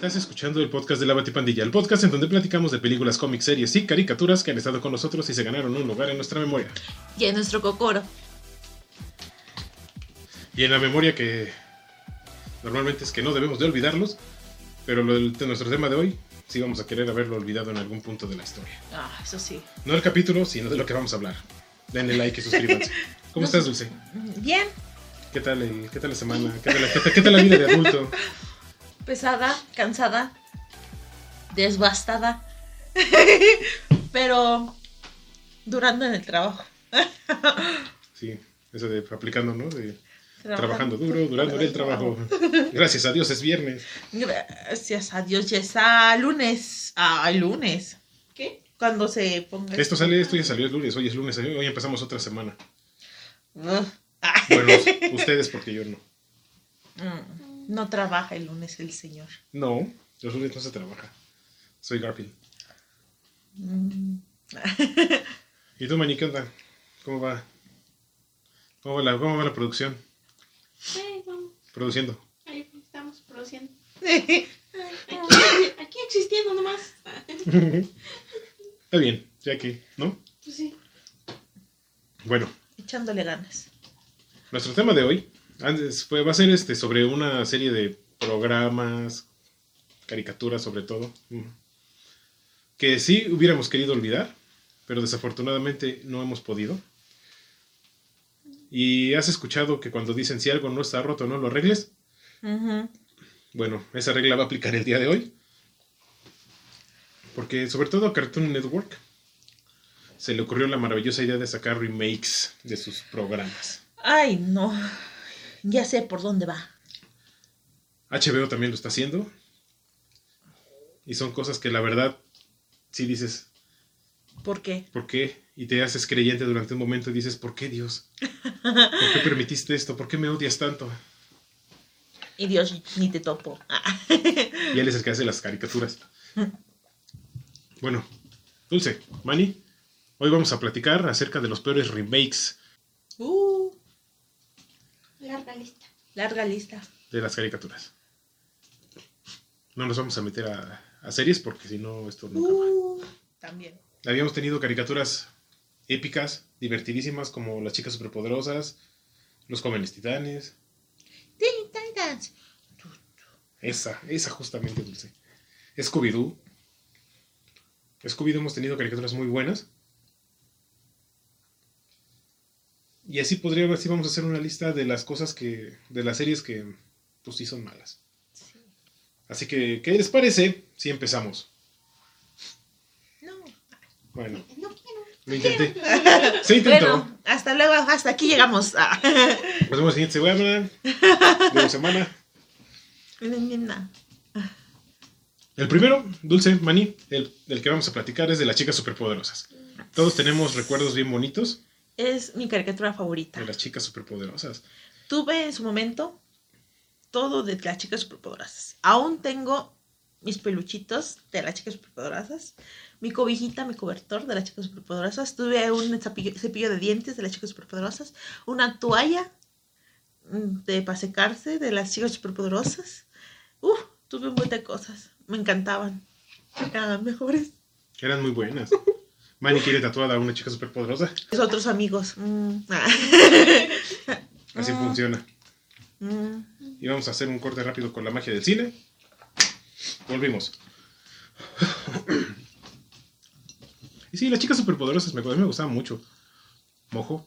Estás escuchando el podcast de la Batipandilla, el podcast en donde platicamos de películas, cómics, series y caricaturas que han estado con nosotros y se ganaron un lugar en nuestra memoria. Y en nuestro cocoro. Y en la memoria que normalmente es que no debemos de olvidarlos, pero lo de nuestro tema de hoy sí vamos a querer haberlo olvidado en algún punto de la historia. Ah, eso sí. No el capítulo, sino de lo que vamos a hablar. Denle like y suscríbanse. ¿Cómo estás, Dulce? Bien, ¿Qué tal, el- qué tal la semana? ¿Qué tal, la- qué tal- qué tal la vida de adulto? Pesada, cansada, desbastada. Pero durando en el trabajo. Sí, eso de aplicando, ¿no? De trabajando duro, durando en el trabajo. Gracias a Dios es viernes. Gracias a Dios, ya está lunes. Ah, lunes. ¿Qué? Cuando se ponga. Esto sale, esto ya salió el lunes, hoy es lunes, hoy empezamos otra semana. Bueno, ustedes porque yo no. Mm, No trabaja el lunes el señor. No, los lunes no se trabaja. Soy Garfield. Mm. ¿Y tú, qué onda? ¿Cómo va? ¿Cómo va la, cómo va la producción? Ahí vamos, Produciendo. ahí estamos produciendo. Aquí, aquí existiendo nomás. Está bien, ya que, ¿no? Pues sí. Bueno, Echándole ganas. nuestro tema de hoy antes fue, va a ser este sobre una serie de programas, caricaturas sobre todo, que sí hubiéramos querido olvidar, pero desafortunadamente no hemos podido. Y has escuchado que cuando dicen si algo no está roto, no lo arregles. Bueno, esa regla va a aplicar el día de hoy. Porque sobre todo a Cartoon Network se le ocurrió la maravillosa idea de sacar remakes de sus programas. Ay, no. Ya sé por dónde va. HBO también lo está haciendo. Y son cosas que la verdad, si dices, ¿Por qué? ¿por qué? Y te haces creyente durante un momento y dices, ¿por qué Dios? ¿Por qué permitiste esto? ¿Por qué me odias tanto? Y Dios ni te topo. Y él es el que hace las caricaturas. Bueno, Dulce, Manny, hoy vamos a platicar acerca de los peores remakes Uh, Larga lista. larga lista. de las caricaturas. No nos vamos a meter a, a series porque si no esto no acaba. Uh, también. Habíamos tenido caricaturas épicas, divertidísimas como Las Chicas Superpoderosas, Los Jóvenes Titanes. Teen Titans. Esa, esa justamente, Dulce. Scooby-Doo. Scooby-Doo hemos tenido caricaturas muy buenas. Y así podría, así vamos a hacer una lista de las cosas que, de las series que, pues sí son malas. Así que, ¿qué les parece si empezamos? No. Bueno, No quiero. lo intenté. Se intentó. Bueno, hasta luego, hasta aquí llegamos. Ah. Nos vemos la siguiente semana. De semana. El primero, Dulce Maní, el, del que vamos a platicar es de las chicas superpoderosas. Todos tenemos recuerdos bien bonitos Es mi caricatura favorita. de las chicas superpoderosas. Tuve en su momento todo de las chicas superpoderosas. Aún tengo mis peluchitos de las chicas superpoderosas. Mi cobijita, mi cobertor de las chicas superpoderosas. Tuve un cepillo, cepillo de dientes de las chicas superpoderosas. Una toalla de para secarse de las chicas superpoderosas. Uf, tuve un montón de cosas. Me encantaban. Eran las mejores. Eran muy buenas. Manny quiere tatuada a una chica superpoderosa. Mis otros amigos. mm, ah. Así funciona. Mm, Y vamos a hacer un corte rápido con la magia del cine. Volvimos. Y sí, las chicas superpoderosas me, a mí me gustaban mucho. Mojo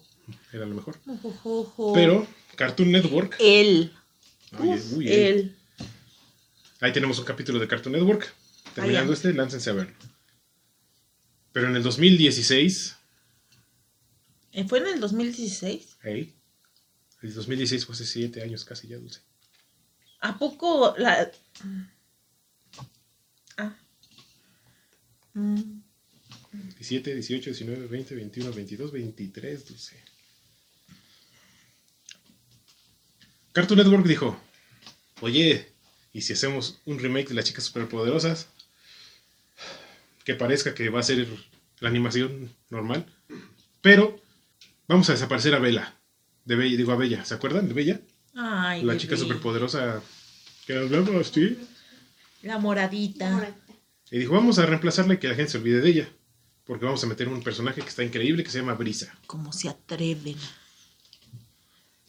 era lo mejor. Ujujuju. Pero Cartoon Network. Él. Uf, uy, él. Ahí tenemos un capítulo de Cartoon Network. Terminando este, láncense a verlo. Pero en el 2016, Eh, ¿Fue en el 2016? hey, el 2016 fue hace 7 años casi ya, Dulce. ¿A poco la... Ah. Mm, 17, 18, 19, 20, 21, 22, 23, Dulce. Cartoon Network dijo, oye, ¿y si hacemos un remake de las chicas superpoderosas? Que parezca que va a ser la animación normal. Pero vamos a desaparecer a Bella. De Bella, digo a Bella, ¿se acuerdan de Bella? Ay, La chica superpoderosa que hablaba así. La moradita. Moradita. Y dijo, vamos a reemplazarla y que la gente se olvide de ella. Porque vamos a meter un personaje que está increíble que se llama Brisa. Como se atreven.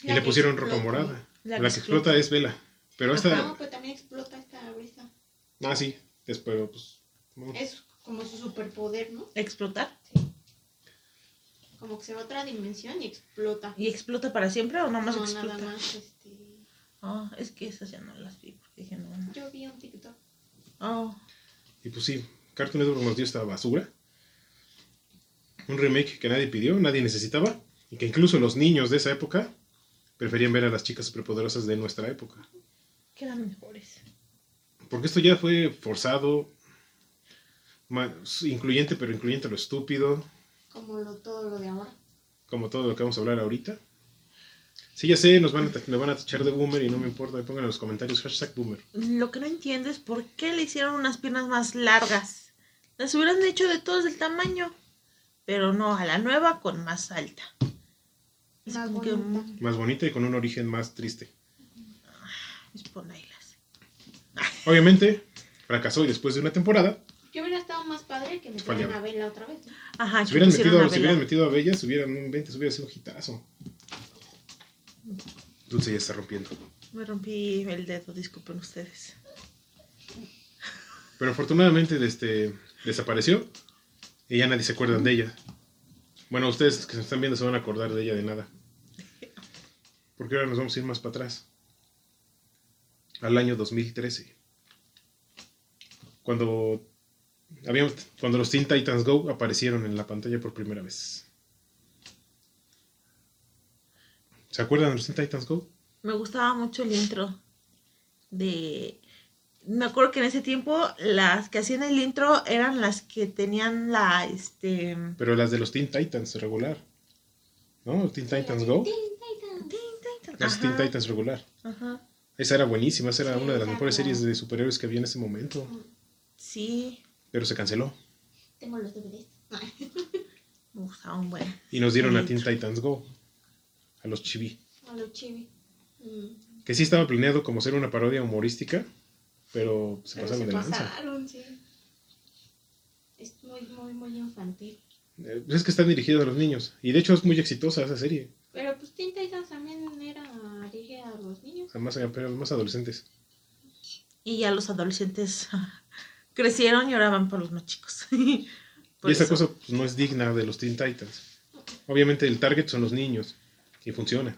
Y La le pusieron ropa morada. La La, que explota es Vela. Pero No, esta... pero también explota esta brisa. Ah, sí. Después, pues... no. Es como su superpoder, ¿no? ¿Explotar? Como que se va a otra dimensión y explota. ¿Y explota para siempre o nomás no, explota? nada más, este... Ah, es que esas ya no las vi porque dije no. Yo vi un TikTok. Oh, Y pues sí, Cartoon Network nos dio esta basura. Un remake que nadie pidió, nadie necesitaba. Y que incluso los niños de esa época preferían ver a las chicas superpoderosas de nuestra época. que eran mejores. Porque esto ya fue forzado, incluyente, pero incluyente lo estúpido, Como lo, todo lo de ahora. como todo lo que vamos a hablar ahorita. Sí, ya sé, nos van a, me van a tachar de boomer y no me importa, pongan en los comentarios hashtag boomer. Lo que no entiendo es por qué le hicieron unas piernas más largas. Las hubieran hecho de todos del tamaño. Pero no, a la nueva con más alta. Es Más que, bonita. Más bonita y con un origen más triste. pon ahí las. Obviamente, fracasó y después de una temporada, Yo hubiera estado más padre que me Fallaba. a Bella otra vez. ¿no? Ajá, si que hubieran, metido, a si Bella. hubieran metido a Bella, si hubieran un 20, se hubiera sido un hitazo. Dulce ya está rompiendo. Me rompí el dedo, disculpen ustedes. Pero afortunadamente este, desapareció y ya nadie se acuerda de ella. Bueno, ustedes que se están viendo se van a acordar de ella de nada. Porque ahora nos vamos a ir más para atrás. Al año 2013. Cuando, habíamos, cuando los Teen Titans Go aparecieron en la pantalla por primera vez. ¿Se acuerdan de los Teen Titans Go? Me gustaba mucho el intro de... Me acuerdo que en ese tiempo las que hacían el intro eran las que tenían la, este... Pero las de los Teen Titans regular. ¿No? Teen Titans Go. Teen Titans. Las Teen Titans regular. ajá. Esa era buenísima, esa era Sí, una de las mejores series de superhéroes que había en ese momento. Sí, Pero se canceló. Tengo los DVDs. me gustaba un buen. Y nos dieron a. Teen Titans Go. A los chibi. A los chibi. Mm. Que sí estaba planeado como ser una parodia humorística. Pero se Pero pasaron se de lanza. pasaron, sí. Es muy, muy, muy infantil. Eh, es que están dirigidos a los niños. Y de hecho es muy exitosa esa serie. Pero pues Teen Titans también era dirigida a los niños. Además, pero más adolescentes. Y ya los adolescentes crecieron y ahora van por los más chicos. Por y esa eso. cosa pues, no es digna de los Teen Titans. Obviamente el target son los niños. Y funciona.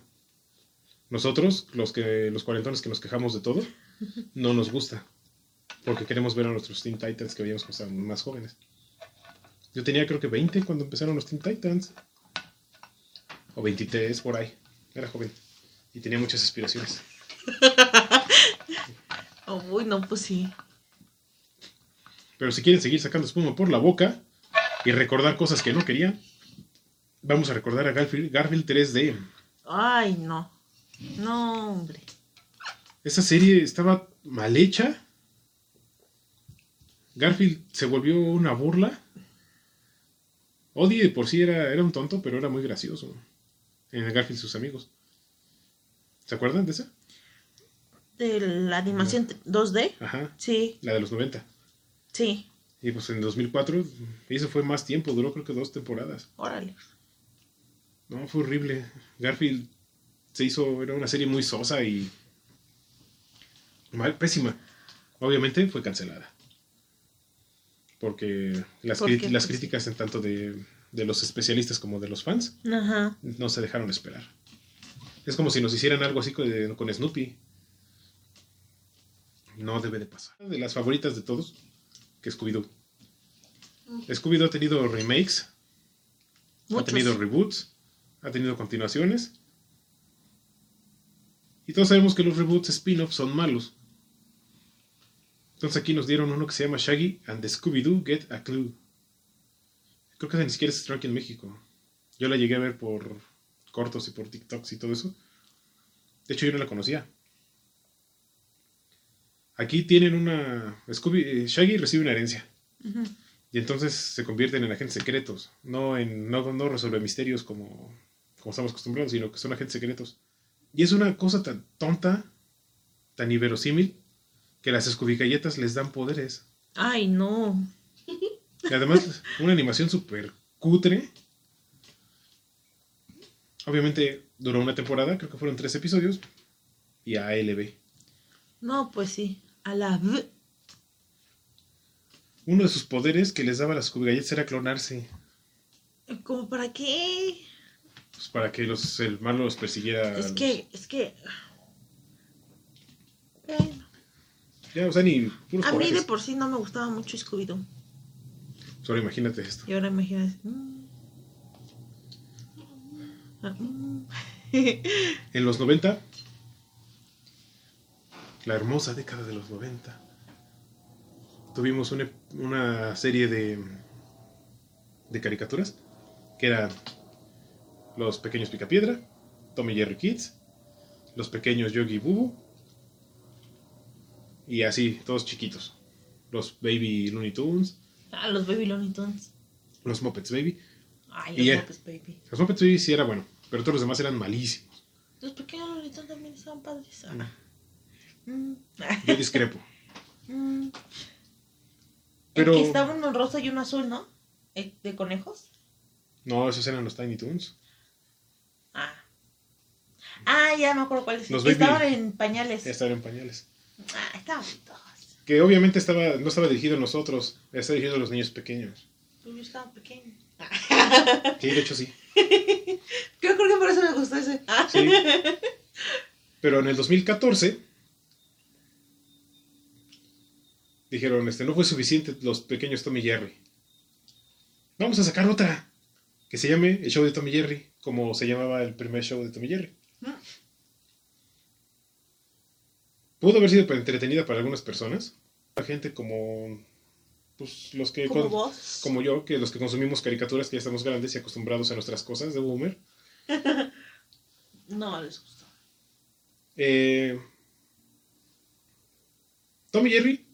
Nosotros, los que los cuarentones que nos quejamos de todo, no nos gusta. Porque queremos ver a nuestros Teen Titans que veíamos cuando estábamos más jóvenes. Yo tenía creo que 20 cuando empezaron los Teen Titans. O 23 por ahí. Era joven. Y tenía muchas aspiraciones. Oh, uy, no, pues sí. Pero si quieren seguir sacando espuma por la boca y recordar cosas que no querían, vamos a recordar a Garfield, Garfield 3D. Ay, no. No, hombre. Esa serie estaba mal hecha. Garfield se volvió una burla. Odie de por sí era, era un tonto, pero era muy gracioso. En Garfield y sus amigos. ¿Se acuerdan de esa? De la animación 2D. Ajá, Sí, la de los 90. Sí. Y pues en 2004, y eso fue más tiempo, duró creo que dos temporadas. Órale. No, fue horrible. Garfield se hizo, era una serie muy sosa y mal, pésima. Obviamente fue cancelada. Porque las, ¿Por cri- qué? las críticas en tanto de, de los especialistas como de los fans Ajá. no se dejaron esperar. Es como si nos hicieran algo así con, con Snoopy. No debe de pasar. De las favoritas de todos, que Scooby-Doo. Scooby-Doo ha tenido remakes, ha tenido reboots, ha tenido continuaciones. Y todos sabemos que los reboots spin-off son malos. Entonces aquí nos dieron uno que se llama Shaggy and the Scooby-Doo Get a Clue. Creo que ni siquiera se estrenó aquí en México. Yo la llegué a ver por cortos y por TikToks y todo eso. De hecho, yo no la conocía. Aquí tienen una... Scooby, eh, Shaggy recibe una herencia. Y entonces se convierten en agentes secretos. No en no, no misterios como, como estamos acostumbrados, sino que son agentes secretos. Y es una cosa tan tonta, tan inverosímil, que las Scooby galletas les dan poderes. Ay, no. Y además, una animación súper cutre. Obviamente duró una temporada, creo que fueron tres episodios. Y ALB. No, pues sí. A la v. Uno de sus poderes que les daba las galletas era clonarse. ¿Cómo para qué? Pues para que los, el malo los persiguiera. Es los- que, es que. Bueno, Ya, o sea, ni puros a mí de por sí no me gustaba mucho Scooby-Doo. Solo imagínate esto. Y ahora imagínate. mm. Ah, mm. En los 90, la hermosa década de los 90, tuvimos una, una serie de, de caricaturas que eran Los Pequeños Picapiedra, Tommy Jerry Kids, Los Pequeños Yogi Bubu, y así, todos chiquitos. Los Baby Looney Tunes, Ah, los Baby Looney Tunes. los Muppets Baby. Ay, Y los ya. Muppets Baby. Los Muppets Baby sí era bueno, pero todos los demás eran malísimos. Los pequeños Looney Tunes también estaban padres. Ah. Yo discrepo. Pero- El que estaba uno rosa y uno azul, ¿no? ¿Eh, ¿De conejos? No, esos eran los Tiny Toons. Ah. Ah, ya me acuerdo cuáles. Los Estaban en pañales. Estaban en pañales. Ah, estaban bonitos. Que obviamente estaba, no estaba dirigido a nosotros, estaba dirigido a los niños pequeños. Pues yo estaba pequeño. Sí, de hecho sí. Creo, creo que por eso me gustó ese. Sí. Pero en el 2014 dijeron, este, no fue suficiente los pequeños Tommy Jerry. Vamos a sacar otra que se llame el show de Tommy Jerry, como se llamaba el primer show de Tommy Jerry. Ah. Pudo haber sido entretenida para algunas personas. La gente como pues, los que Como con- vos. como yo, que los que consumimos caricaturas, que ya estamos grandes y acostumbrados a nuestras cosas de boomer. No les gustó. Eh, Tom y Jerry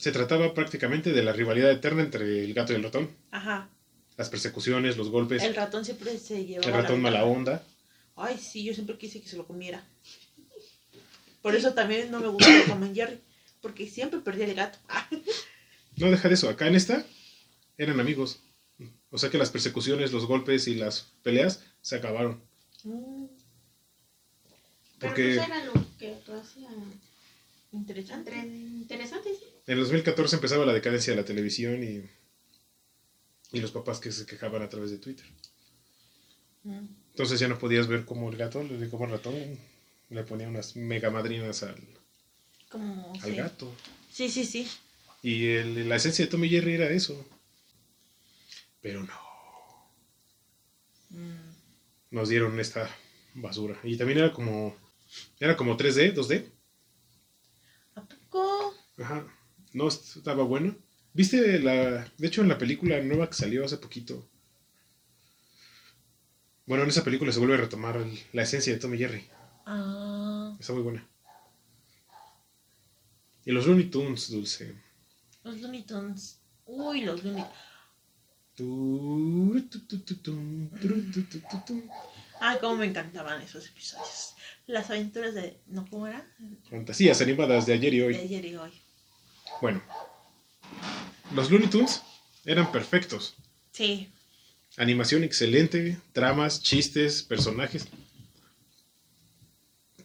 se trataba prácticamente de la rivalidad eterna entre el gato y el ratón. Ajá. Las persecuciones, los golpes, El ratón siempre se llevaba. el ratón mala onda. Ay, sí, yo siempre quise que se lo comiera. Por eso también no me gustó como en Jerry. Porque siempre perdía el gato. Ah. No deja de eso, acá en esta eran amigos. O sea que las persecuciones, los golpes y las peleas se acabaron. Mm, Pero Porque pues era lo que lo hacía interesante. entre- interesante, sí. En el 2014 empezaba la decadencia de la televisión y, y los papás que se quejaban a través de Twitter. Mm. Entonces ya no podías ver cómo el gato, como el ratón, le ponía unas mega madrinas al, Como. al sí. gato. Sí, sí, sí. Y el- la esencia de Tommy Jerry era eso. Pero no, Mm. nos dieron esta basura. Y también era como, era como 3D, 2D. ¿A poco? Ajá no estaba bueno. ¿Viste la. De hecho, en la película nueva que salió hace poquito. Bueno, en esa película se vuelve a retomar la esencia de Tommy Jerry. Ah. Está muy buena. Y los Looney Tunes, dulce. Los Looney Tunes. Uy, los Looney Tunes. Ah, cómo me encantaban esos episodios. Las aventuras de. ¿No cómo era? Fantasías animadas de ayer y hoy. De ayer y hoy. Bueno, los Looney Tunes eran perfectos. Sí. Animación excelente, tramas, chistes, personajes.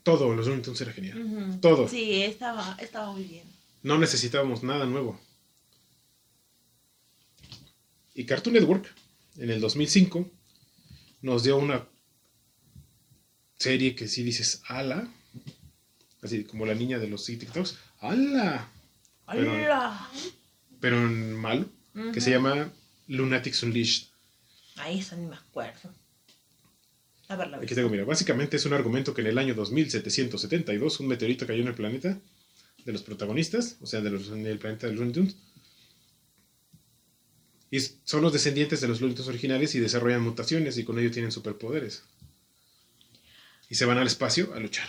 Todo, los Looney Tunes era genial. Todo. Sí, estaba, estaba muy bien. No necesitábamos nada nuevo. Y Cartoon Network, en el 2005, nos dio una serie que sí dices, ala. Así como la niña de los TikToks, ala. Pero-. Pero en malo, que se llama Lunatics Unleashed. Ay, eso ni me acuerdo. A ver, la Aquí tengo, mira, básicamente es un argumento que en el año 2772 un meteorito cayó en el planeta de los protagonistas, o sea, de los, en el planeta de los Looney Tunes. Y son los descendientes de los Looney Tunes originales y desarrollan mutaciones y con ello tienen superpoderes. Y se van al espacio a luchar.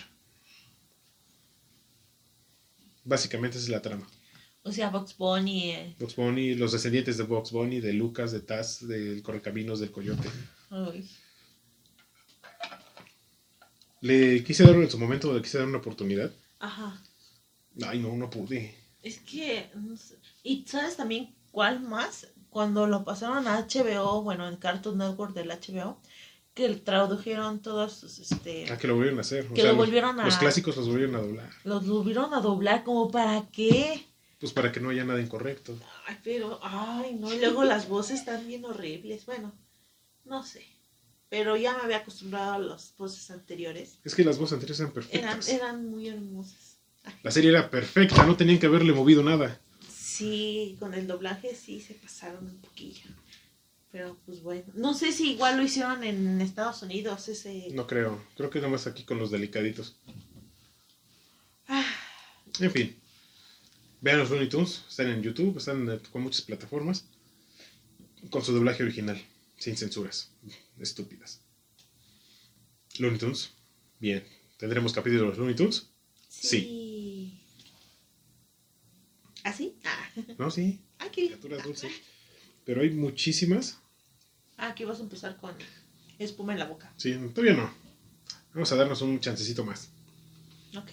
Básicamente esa es la trama. O sea, Box Bunny. eh, Bugs Bunny, los descendientes de Bugs Bunny, de Lucas, de Taz, del Correcaminos, del Coyote. ay. Le quise dar en su momento, le quise dar una oportunidad. Ajá. Ay, no, no pude. Es que. no sé. ¿Y sabes también cuál más? Cuando lo pasaron a HBO, bueno, en Cartoon Network del HBO, que tradujeron todos sus. Este, Ah, que lo volvieron a hacer. O Que sea, lo volvieron a- Los clásicos los volvieron a doblar. los volvieron a doblar, como para qué. Pues para que no haya nada incorrecto. Ay, pero. Ay, no. Y luego las voces están bien horribles. Bueno, no sé. Pero ya me había acostumbrado a las voces anteriores. Es que las voces anteriores eran Eran, perfectas. eran muy hermosas. Ay, La serie era perfecta, no tenían que haberle movido nada. Sí, con el doblaje sí se pasaron un poquillo. Pero pues bueno. No sé si igual lo hicieron en Estados Unidos, ese. No creo. Creo que nomás aquí con los delicaditos. Ah, En fin. Vean los Looney Tunes. Están en YouTube, están con muchas plataformas. Con su doblaje original. Sin censuras. Estúpidas. Looney Tunes. Bien. ¿Tendremos capítulo de los Looney Tunes? sí. ¿Así? Ah, No, sí. ah, qué bien. Criaturas dulces. Pero hay muchísimas. Ah, aquí vas a empezar con espuma en la boca. Sí, todavía no. Vamos a darnos un chancecito más.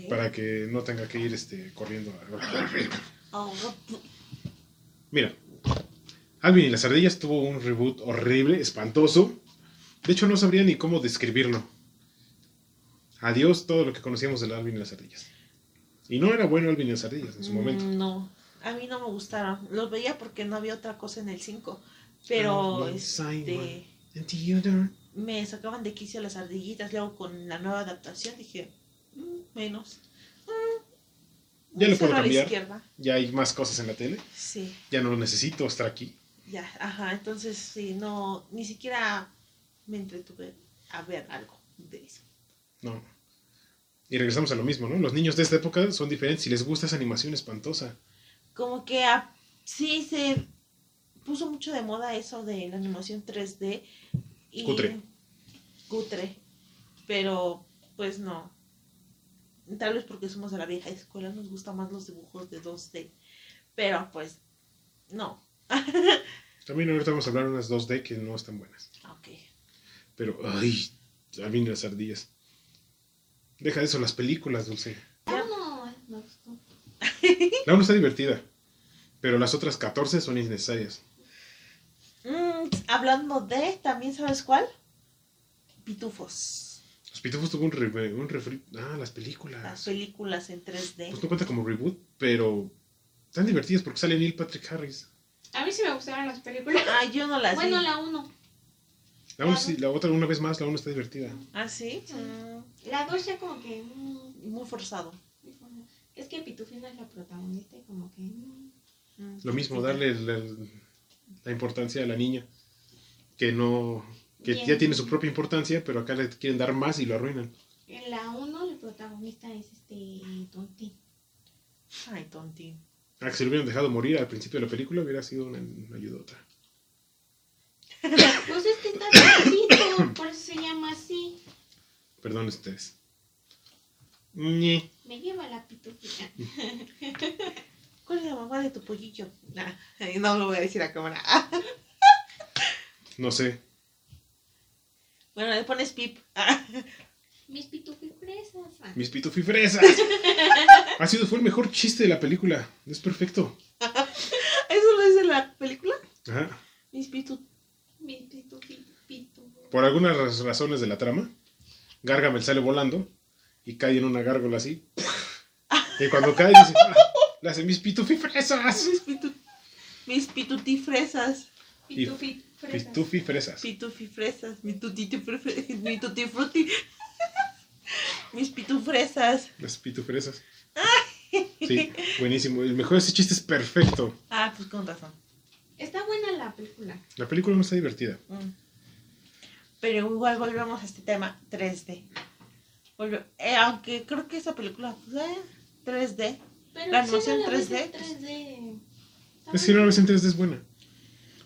Para que no tenga que ir este, corriendo. Oh, Mira, Alvin y las ardillas tuvo un reboot horrible, espantoso. De hecho, no sabría ni cómo describirlo. Adiós todo lo que conocíamos del Alvin y las ardillas. Y no era bueno Alvin y las ardillas en su momento. No, a mí no me gustaron. Los veía porque no había otra cosa en el 5. Pero Alvin, este, me sacaban de quicio las ardillitas. Luego con la nueva adaptación dije, "Mm, menos. Mm, Ya lo puedo cambiar. izquierda. Ya hay más cosas en la tele. Sí, Ya no necesito estar aquí. ya, ajá. Entonces, sí, no, ni siquiera me entretuve a ver algo de eso. No. Y regresamos a lo mismo, ¿no? Los niños de esta época son diferentes y les gusta esa animación espantosa. Como que a- sí se puso mucho de moda eso de la animación 3D. Y Cutre. Cutre. Pero, pues no. Tal vez porque somos de la vieja escuela, nos gustan más los dibujos de 2D. Pero, pues, no. También ahorita vamos a hablar de unas 2D que no están buenas. Ok. Pero, ay, Alvin y las ardillas. Deja de eso, las películas, Dulce. Ah, no, me gustó. La 1 está divertida, pero las otras 14 son innecesarias. Mm, hablando de, ¿también sabes cuál? Pitufos. Pitufos tuvo un, re- un refri... Ah, las películas. Las películas en 3D. Pues no cuenta como reboot, pero están divertidas porque sale Neil Patrick Harris. A mí sí me gustaron las películas. Ah, yo no las Bueno, vi. la uno. La, uno sí- la otra, una vez más, la 1 está divertida. ¿Ah, sí? Sí. Mm, La dos ya como que... mm, muy forzado. Es que Pitufina es la protagonista y como que... mm, Lo mismo, darle la, la importancia a la niña, que no... que Bien. ya tiene su propia importancia, pero acá le quieren dar más y lo arruinan. En la uno el protagonista es este Tontín. Ay, tontín. Ah, que si lo hubieran dejado morir al principio de la película hubiera sido una, una ayudota. Pues es que está por eso se llama así. Perdón ustedes. Ñe. Me lleva la pitufina. ¿Cuál es la mamá de tu pollillo? Nah, no lo voy a decir a cámara. No sé. Bueno, le pones pip. Mis pitufifresas. Mis pitufifresas. ha sido, fue el mejor chiste de la película. Es perfecto. ¿Eso lo dice la película? Ajá. Mis pitu... Mis pitufi, pitu. Por algunas raz- razones de la trama, Gargamel sale volando y cae en una gárgola así. Y cuando cae, dice, "Ah, le hace mis pitufifresas. Mis pitu... Mis pitutifresas. Y- Pitufifresas. Pitufifresas. Pitufifresas. Mi tutiti Mi tutti frutti. Mis pitufresas. Las pitufresas. Sí, buenísimo. El mejor ese chiste es perfecto. Ah, pues con razón. Está buena la película. La película no está divertida. Mm. Pero igual volvemos a este tema 3D. Volve- eh, aunque creo que esa película pues, eh, 3D. Pero La animación no la ves 3D, en 3D. Está Es que vez en 3D es buena.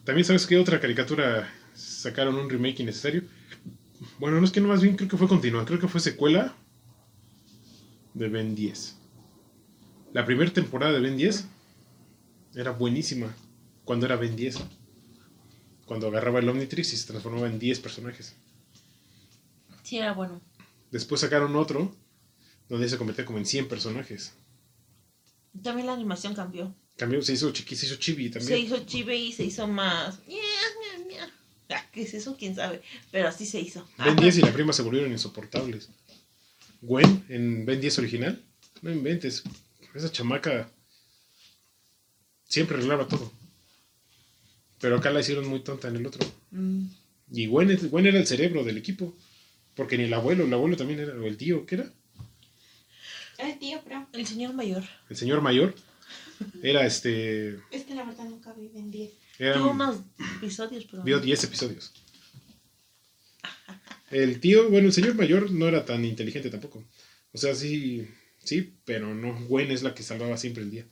También sabes que otra caricatura sacaron un remake innecesario. Bueno, no es que no más bien creo que fue continua, creo que fue secuela de Ben 10. La primera temporada de Ben 10 era buenísima cuando era Ben 10. Cuando agarraba el Omnitrix y se transformaba en 10 personajes. Sí, era bueno. Después sacaron otro donde se convertía como en 100 personajes. También la animación cambió. Cambió, se hizo chiqui, se hizo chibi Se también. hizo chive y se hizo más. Ah, ¿Qué es eso? ¿Quién sabe? Pero así se hizo. Ben 10 y la prima se volvieron insoportables. Gwen, en Ben 10 original, no inventes. Esa chamaca siempre arreglaba todo. Pero acá la hicieron muy tonta en el otro. Mm, Y Gwen, Gwen era el cerebro del equipo. Porque ni el abuelo, el abuelo también era, o el tío, ¿qué era? El tío, pero El señor mayor. El señor mayor. Era este. es que la verdad nunca vive en 10. Era, Tuvo unos episodios, pero. vio 10 episodios. El tío, bueno, el señor mayor no era tan inteligente tampoco. O sea, sí, sí, pero no. Gwen es la que salvaba siempre el día.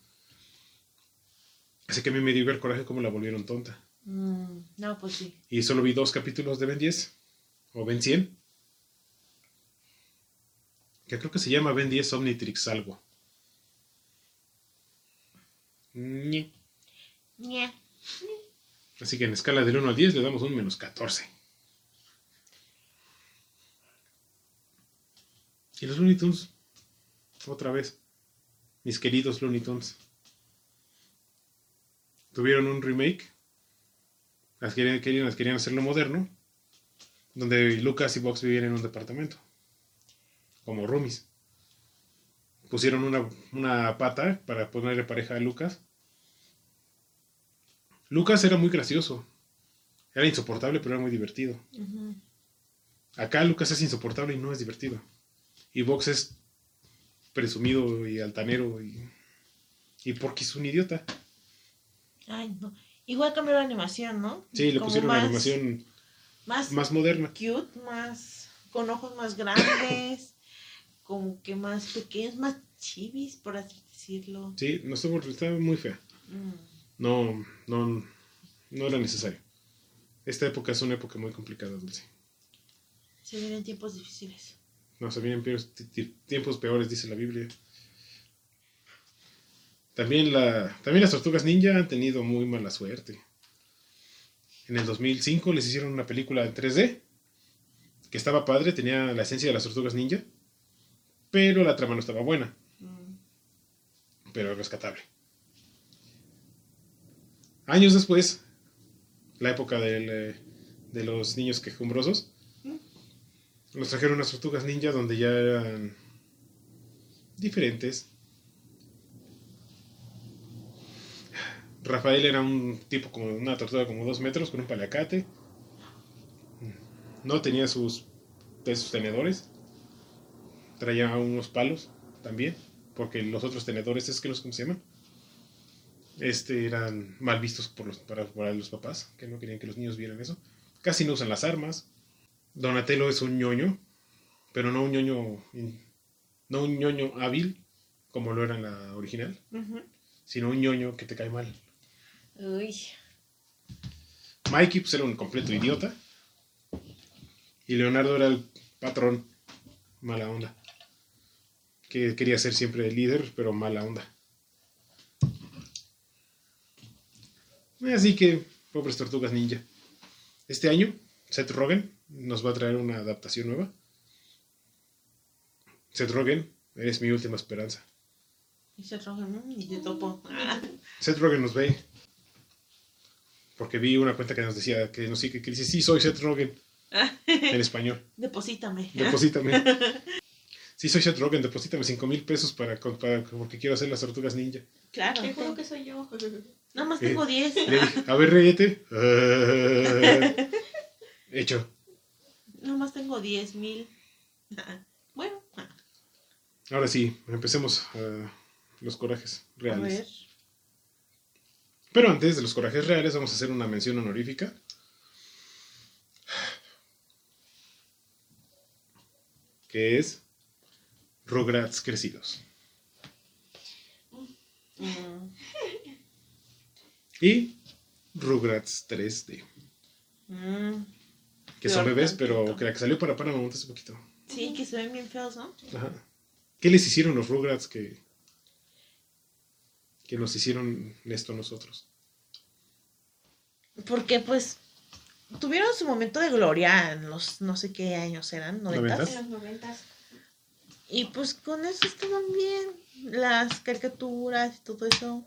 Así que a mí me dio ver coraje cómo la volvieron tonta. Mm, no, pues sí. Y solo vi dos capítulos de Ben 10 o Ben 100. Que creo que se llama Ben 10 Omnitrix algo. Ñe. Ñe. Así que en escala del 1 al 10 le damos un menos 14. Y los Looney Tunes. Otra vez. Mis queridos Looney Tunes. Tuvieron un remake. Las querían, querían, las querían hacerlo moderno. Donde Lucas y Box vivían en un departamento. Como roomies. Pusieron una, una pata para ponerle pareja a Lucas. Lucas era muy gracioso. Era insoportable, pero era muy divertido. Acá Lucas es insoportable y no es divertido. Y Vox es presumido y altanero y, y porque es un idiota. Ay, no. Igual cambió la animación, ¿no? Sí, le Como pusieron más, una animación Más, más moderna. cute, más. Con ojos más grandes. como que más pequeños, más chivis, por así decirlo. Sí, no estaba muy fea. Mm. No, no, no era necesario. Esta época es una época muy complicada, Dulce. Se vienen tiempos difíciles. No, se vienen tiempos peores, dice la Biblia. También, la, también las tortugas ninja han tenido muy mala suerte. En el 2005 les hicieron una película en 3D que estaba padre, tenía la esencia de las tortugas ninja, pero la trama no estaba buena, Mm. pero rescatable. Años después, la época del, eh, de los niños quejumbrosos, nos trajeron unas tortugas ninja donde ya eran diferentes. Rafael era un tipo como una tortuga como dos metros con un paliacate. No tenía sus sus tenedores. Traía unos palos también. Porque los otros tenedores, es que los, ¿cómo se llaman? Este eran mal vistos por los, para, para los papás, que no querían que los niños vieran eso. Casi no usan las armas. Donatello es un ñoño, pero no un ñoño, no un ñoño hábil, como lo era en la original, sino un ñoño que te cae mal. Uy. Mikey pues era un completo idiota. Y Leonardo era el patrón, mala onda. Que quería ser siempre el líder, pero mala onda. Así que, pobres tortugas ninja. Este año, Seth Rogen nos va a traer una adaptación nueva. Seth Rogen, eres mi última esperanza. Y se roja, mm, y te topo. Ah. Seth Rogen nos ve. Porque vi una cuenta que nos decía, que, nos, que, que dice, sí, soy Seth Rogen. En español. Deposítame. Deposítame. Sí, soy Seth Rogen, deposítame 5 mil pesos para, para- porque quiero hacer las tortugas ninja. Claro. Te juro que soy yo. Nada más Eh, tengo 10. Le dije, a ver, reyete. Ah. hecho. Nada más tengo 10 mil. Bueno, Ahora sí, empecemos ah, los corajes a reales. ver. Pero antes de los corajes reales, vamos a hacer una mención honorífica. Que es Rugrats crecidos. Mm, Y Rugrats 3D. mm. Que son bebés, pero que la que salió para Paramount hace poquito. Sí, que se ven bien feos, ¿no? Ajá. ¿Qué les hicieron los Rugrats que, que nos hicieron esto a nosotros? Porque pues tuvieron su momento de gloria en los no sé qué años eran, noventas. ¿Noventas? En los noventas. Y pues con eso estaban bien las caricaturas y todo eso.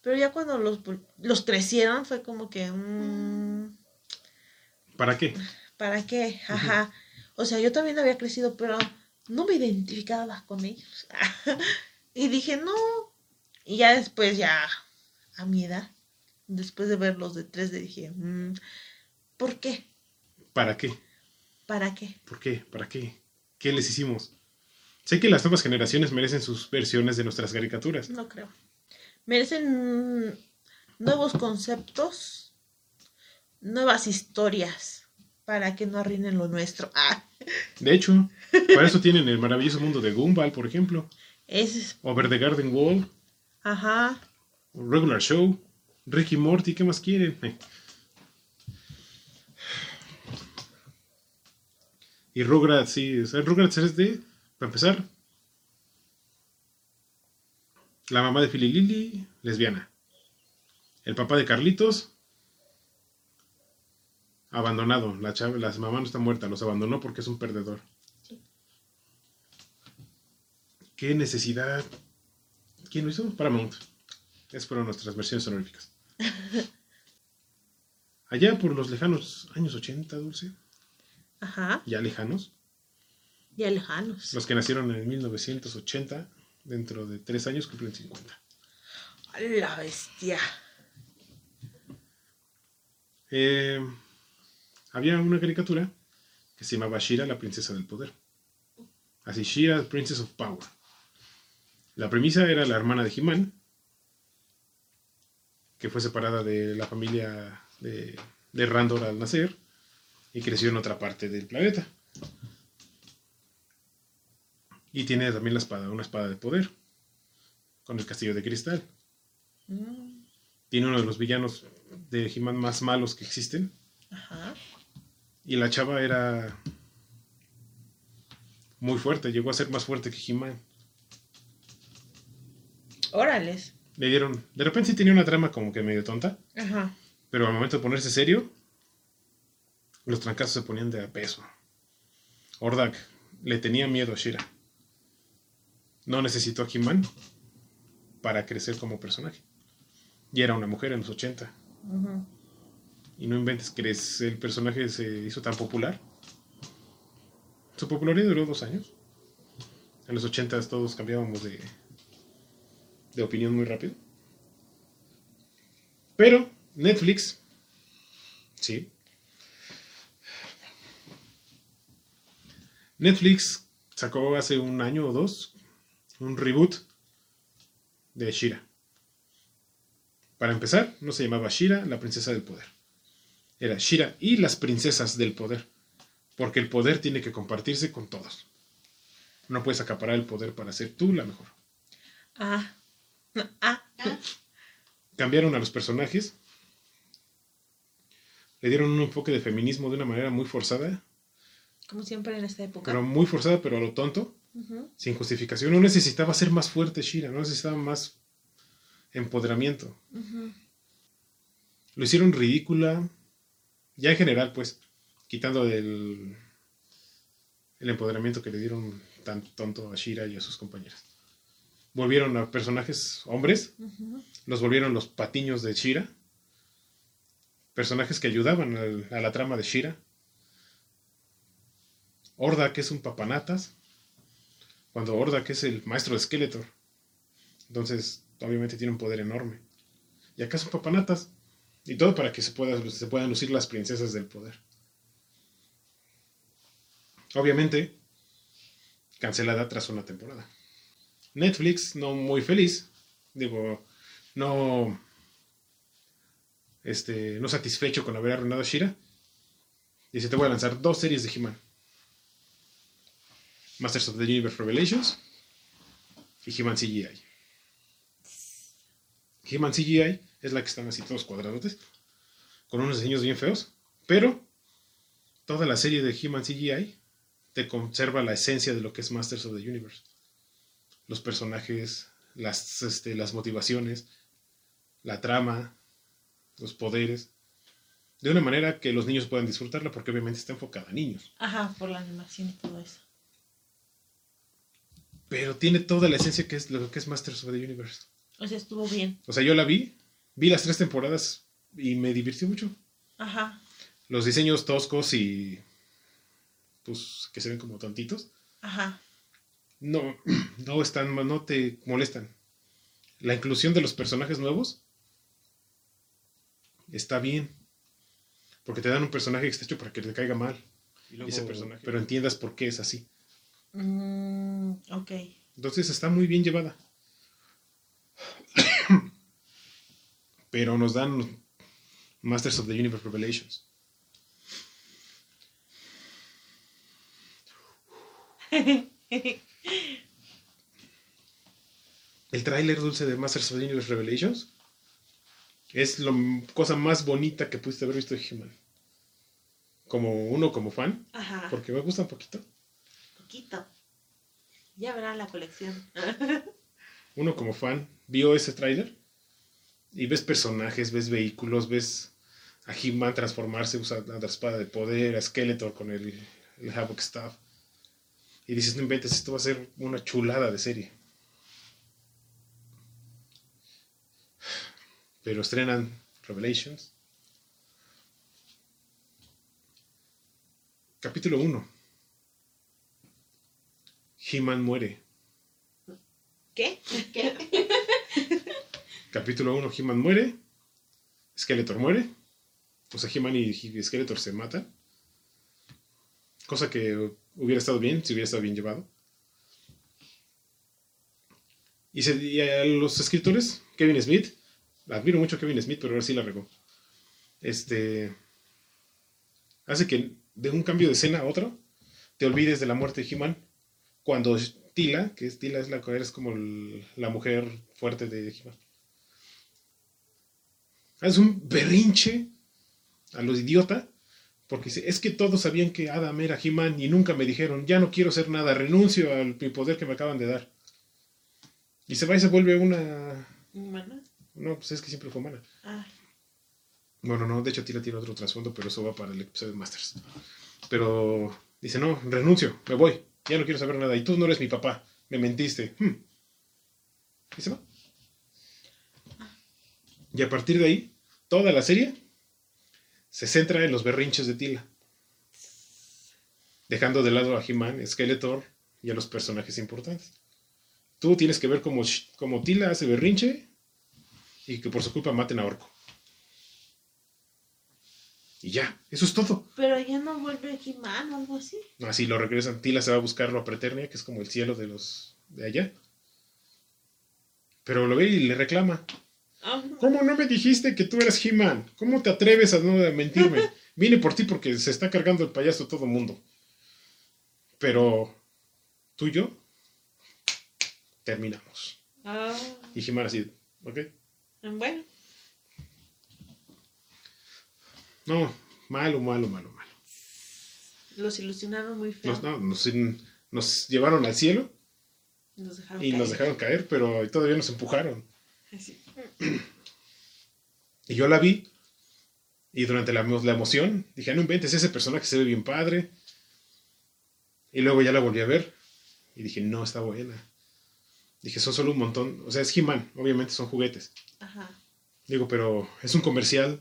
Pero ya cuando los, los crecieron fue como que... mm, ¿Para qué? ¿Para qué? Ajá. O sea, yo también había crecido, pero no me identificaba con ellos. y dije, no. Y ya después, ya a mi edad, después de ver los de 3D, dije, mm, ¿por qué? ¿Para qué? ¿Para qué? ¿Por qué? ¿Para qué? ¿Qué les hicimos? Sé que las nuevas generaciones merecen sus versiones de nuestras caricaturas. No creo. Merecen nuevos conceptos, nuevas historias, para que no arruinen lo nuestro. Ah, De hecho, para eso tienen el maravilloso mundo de Gumball, por ejemplo, es... o Over the Garden Wall, Ajá. Regular Show, Ricky Morty, ¿qué más quieren? Eh. Y Rugrats, sí, o sea, Rugrats es de, para empezar, la mamá de Philly Lily, lesbiana. El papá de Carlitos, abandonado. La, chava, la mamá no está muerta, los abandonó porque es un perdedor. ¿Qué necesidad? ¿Quién lo hizo? Paramount. Esas fueron nuestras versiones honoríficas. Allá por los lejanos años 80, Dulce, Ajá. ya lejanos, Ya lejanos. los que nacieron en 1980, dentro de tres años cumplen 50. A La bestia. Eh, había una caricatura que se llamaba Shira, la princesa del poder. Así, Shira, Princess of Power. La premisa era la hermana de He-Man, que fue separada de la familia de, de Randor al nacer y creció en otra parte del planeta. Y tiene también la espada, una espada de poder, con el castillo de cristal. Mm, Tiene uno de los villanos de He-Man más malos que existen. Ajá. Y la chava era muy fuerte, llegó a ser más fuerte que He-Man. Órales. Le dieron, de repente sí tenía una trama como que medio tonta, Ajá. pero al momento de ponerse serio, los trancazos se ponían de a peso. Ordak le tenía miedo a Shira. No necesitó a He-Man para crecer como personaje. Y era una mujer en los 80. Ujú. Y no inventes que el personaje se hizo tan popular. Su popularidad duró dos años. En los 80 todos cambiábamos de, de opinión muy rápido. Pero Netflix, sí. Netflix sacó hace un año o dos un reboot de Shira. Para empezar, no se llamaba Shira, la princesa del poder era Shira y las princesas del poder. Porque el poder tiene que compartirse con todos. No puedes acaparar el poder para ser tú la mejor. Ah. Ah. Ah, Cambiaron a los personajes. Le dieron un enfoque de feminismo de una manera muy forzada. Como siempre en esta época. Pero muy forzada, pero a lo tonto. Sin justificación. No necesitaba ser más fuerte Shira. No necesitaba más empoderamiento. Lo hicieron ridícula. Ya en general, pues, quitando el, el empoderamiento que le dieron tan tonto a Shira y a sus compañeras. Volvieron a personajes hombres, los volvieron los patiños de Shira. Personajes que ayudaban al- a la trama de Shira. Horda, que es un papanatas. Cuando Horda, que es el maestro de Skeletor. Entonces, obviamente tiene un poder enorme. Y acá son papanatas. Y todo para que se puedan lucir las princesas del poder. Obviamente, cancelada tras una temporada. Netflix, no muy feliz, digo, no, este, no satisfecho con haber arruinado a Shira, dice, te voy a lanzar dos series de He-Man. Masters of the Universe Revelations y He-Man CGI. He-Man CGI es la que están así todos cuadradotes, con unos diseños bien feos, pero toda la serie de He-Man CGI te conserva la esencia de lo que es Masters of the Universe. Los personajes, las, este, las motivaciones, la trama, los poderes, de una manera que los niños puedan disfrutarla, porque obviamente está enfocada a niños. Ajá, por la animación y todo eso. Pero tiene toda la esencia que es lo que es Masters of the Universe. O sea, estuvo bien. O sea, yo la vi, vi las tres temporadas y me divirtió mucho. Ajá. Los diseños toscos y. Pues que se ven como tontitos. Ajá. No, no están, no te molestan. La inclusión de los personajes nuevos está bien. Porque te dan un personaje que está hecho para que te caiga mal. Y luego- ese personaje. Pero entiendas por qué es así. Mm, ok. Entonces está muy bien llevada. Pero nos dan Masters of the Universe Revelations. El tráiler dulce de Masters of the Universe Revelations es la cosa más bonita que pudiste haber visto de He-Man. Como uno como fan, Ajá. porque me gusta un poquito. Ya verán la colección. uno como fan vio ese tráiler y ves personajes, ves vehículos, ves a He-Man transformarse, usar la espada de poder, a Skeletor con el, el Havoc Staff. Y dices, no inventes, esto va a ser una chulada de serie. Pero estrenan Revelations. Capítulo 1. He-Man muere. ¿Qué? ¿Qué? Capítulo 1, He-Man muere. Skeletor muere. O sea, He-Man y Skeletor se matan. Cosa que hubiera estado bien, si hubiera estado bien llevado. Y, se- y a los escritores, Kevin Smith, admiro mucho a Kevin Smith, pero ahora sí la regó. Este. Hace que de un cambio de escena a otro, te olvides de la muerte de He-Man. Cuando Tila, que es Tila, es, la, es como el- la mujer fuerte de He-Man. Es un berrinche a los idiota. Porque dice, es que todos sabían que Adam era He-Man y nunca me dijeron, ya no quiero hacer nada, renuncio al poder que me acaban de dar. Y se va y se vuelve una... ¿Humana? No, pues es que siempre fue humana. Ah, Bueno, no, de hecho Tila tiene otro trasfondo, pero eso va para el episodio de Masters. Pero dice, no, renuncio, me voy, ya no quiero saber nada. Y tú no eres mi papá, me mentiste. Hmm. Y se va. Y a partir de ahí, toda la serie se centra en los berrinches de Tila. Dejando de lado a He-Man, Skeletor y a los personajes importantes. Tú tienes que ver cómo, cómo Tila hace berrinche y que por su culpa maten a Orco. Y ya, eso es todo. pero ya no vuelve He-Man o algo así. Así lo regresan. Tila se va a buscarlo a Preternia, que es como el cielo de los de allá. Pero lo ve y le reclama. Ah, ¿Cómo no me dijiste que tú eras He-Man? ¿Cómo te atreves a no mentirme? Vine por ti porque se está cargando el payaso todo el mundo. Pero tú y yo terminamos. ah, Y He-Man así, ¿ok? bueno, No, malo, malo, malo, malo. los ilusionaron muy feo. Nos, no, nos, nos llevaron al cielo Nos dejaron y nos dejaron caer, pero todavía nos empujaron. Y yo la vi. Y durante la, la emoción dije, "Ah, no inventes, ese personaje se ve bien padre. Y luego ya la volví a ver. Y dije, no, está buena. Dije, son solo un montón. O sea, es He-Man, obviamente son juguetes. Ajá. Digo, pero es un comercial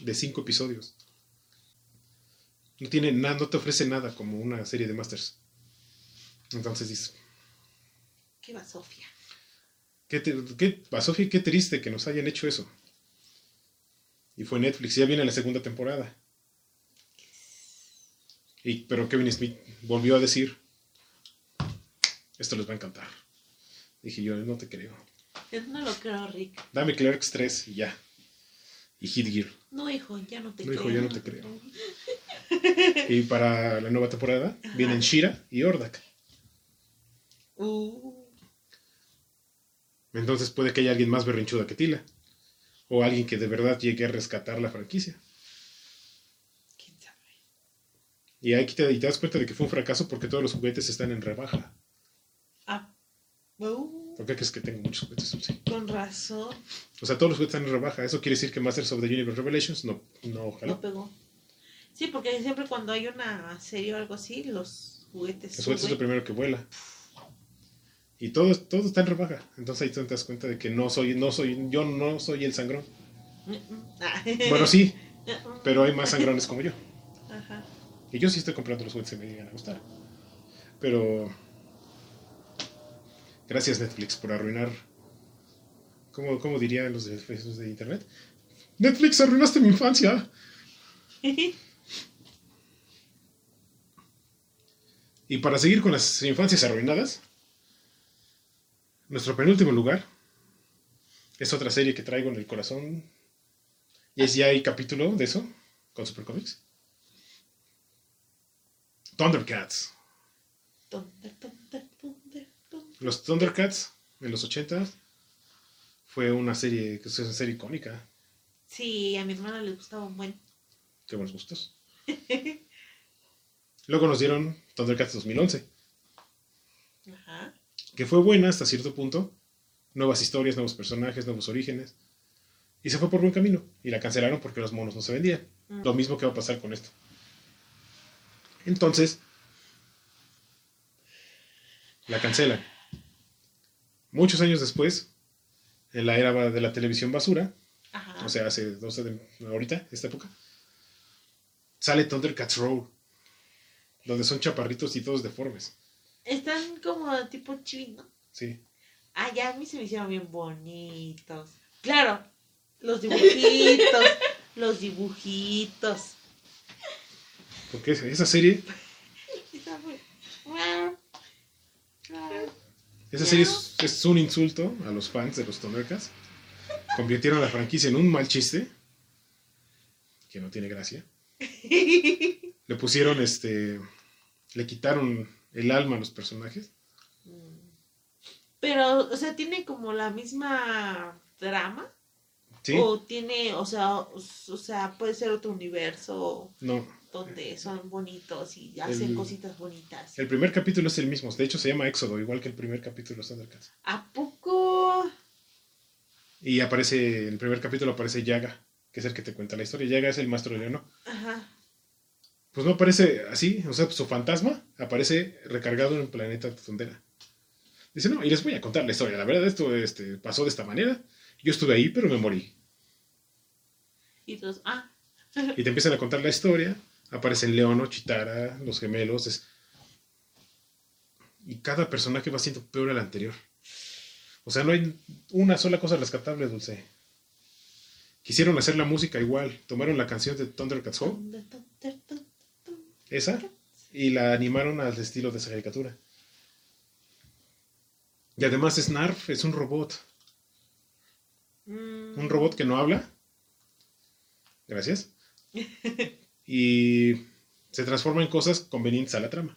de cinco episodios. No tiene nada, no te ofrece nada como una serie de Masters. Entonces dices, Qué va Sofía. ¿qué, te, qué, qué triste que nos hayan hecho eso. Y fue Netflix, ya viene la segunda temporada. Y, pero Kevin Smith volvió a decir, esto les va a encantar. Dije yo, no te creo. Yo no lo creo, Rick. Dame Clerks 3 y ya. Y Hit Gear. No, hijo, ya no te No, creo. hijo, ya no te creo. Y para la nueva temporada vienen Shira y Ordak. Uh, Entonces puede que haya alguien más berrinchuda que Tila. O alguien que de verdad llegue a rescatar la franquicia. quién sabe. Y aquí te das cuenta de que fue un fracaso porque todos los juguetes están en rebaja. Ah. Uh, ¿Por qué crees que tengo muchos juguetes? Con razón. O sea, todos los juguetes están en rebaja. Eso quiere decir que Masters of the Universe Revelations no, no ojalá. No pegó. Sí, porque siempre cuando hay una serie o algo así, los juguetes Los juguetes es lo suben. primero que vuela. Y todo, todo está en rebaja. Entonces ahí te das cuenta de que no soy, no soy, yo no soy el sangrón. Bueno, sí, pero hay más sangrones como yo. Ajá. Y yo sí estoy comprando los juguetes que me llegan a gustar. Pero. Gracias, Netflix, por arruinar. ¿Cómo, cómo dirían los de, los de internet? Netflix, arruinaste mi infancia. Y para seguir con las infancias arruinadas, nuestro penúltimo lugar es otra serie que traigo en el corazón. Y es ya hay capítulo de eso con Supercomics. Thundercats. Thunder, thunder, thunder, thunder. Los Thundercats en los 80 fue una serie que es una serie icónica. Sí, a mi hermana le gustaba un buen. Qué buenos gustos. Luego nos dieron Thundercats 2011, Ajá. que fue buena hasta cierto punto. Nuevas historias, nuevos personajes, nuevos orígenes. Y se fue por buen camino. Y la cancelaron porque los monos no se vendían. Mm. Lo mismo que va a pasar con esto. Entonces, la cancelan. Muchos años después, en la era de la televisión basura, Ajá. o sea, hace 12 de ahorita, esta época, sale Thundercats Row, donde son chaparritos y todos deformes. Están como tipo chino. Sí. Ah, ya a mí se me hicieron bien bonitos. Claro, los dibujitos, los dibujitos. Porque esa serie, esa serie es, es un insulto a los fans de los Thundercats. Convirtieron la franquicia en un mal chiste, que no tiene gracia. Le pusieron este. Le quitaron el alma a los personajes. Pero, o sea, tiene como la misma trama. Sí. O tiene, o sea, o, o sea, puede ser otro universo No. Donde son bonitos y hacen El- cositas bonitas. El primer capítulo es el mismo. De hecho, se llama Éxodo, igual que el primer capítulo de Thundercats. ¿A poco? Y aparece, en el primer capítulo aparece Yaga, que es el que te cuenta la historia. Yaga es el maestro de Leono. Ajá. Pues no aparece así, o sea, su fantasma aparece recargado en el planeta Tondera. Dice, no, y les voy a contar la historia. La verdad, esto este, pasó de esta manera. Yo estuve ahí, pero me morí. Y todos, ah, Y te empiezan a contar la historia. Aparecen Leono, Chitara, los gemelos. es- Y cada personaje va siendo peor al anterior. O sea, no hay una sola cosa rescatable, Dulce. Quisieron hacer la música igual. Tomaron la canción de Thundercats thunder. esa, y la animaron al estilo de esa caricatura. Y además Snarf es un robot. Mm, Un robot que no habla. Gracias. Y se transforma en cosas convenientes a la trama.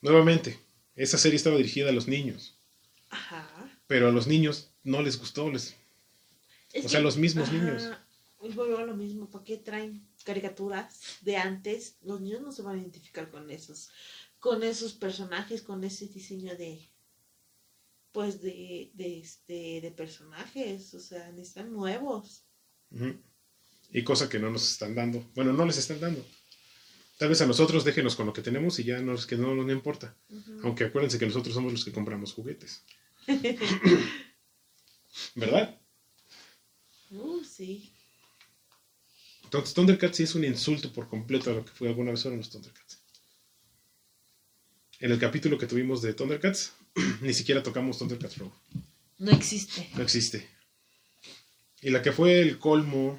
Nuevamente, esa serie estaba dirigida a los niños. Ajá. Pero a los niños no les gustó. Les... Es O sea, que- los mismos ajá, niños. y vuelvo a lo mismo, ¿para qué traen caricaturas de antes? Los niños no se van a identificar con esos, con esos personajes, con ese diseño de, pues de, de este, de personajes, o sea, necesitan nuevos. Ujú. Y cosa que no nos están dando. Bueno, no les están dando. Tal vez a nosotros déjenos con lo que tenemos y ya no, es que no nos importa. Aunque acuérdense que nosotros somos los que compramos juguetes. ¿Verdad? Uh, sí. Entonces, Thundercats sí es un insulto por completo a lo que fue alguna vez fueron los Thundercats. En el capítulo que tuvimos de Thundercats, ni siquiera tocamos Thundercats Row. No existe. No existe. Y la que fue el colmo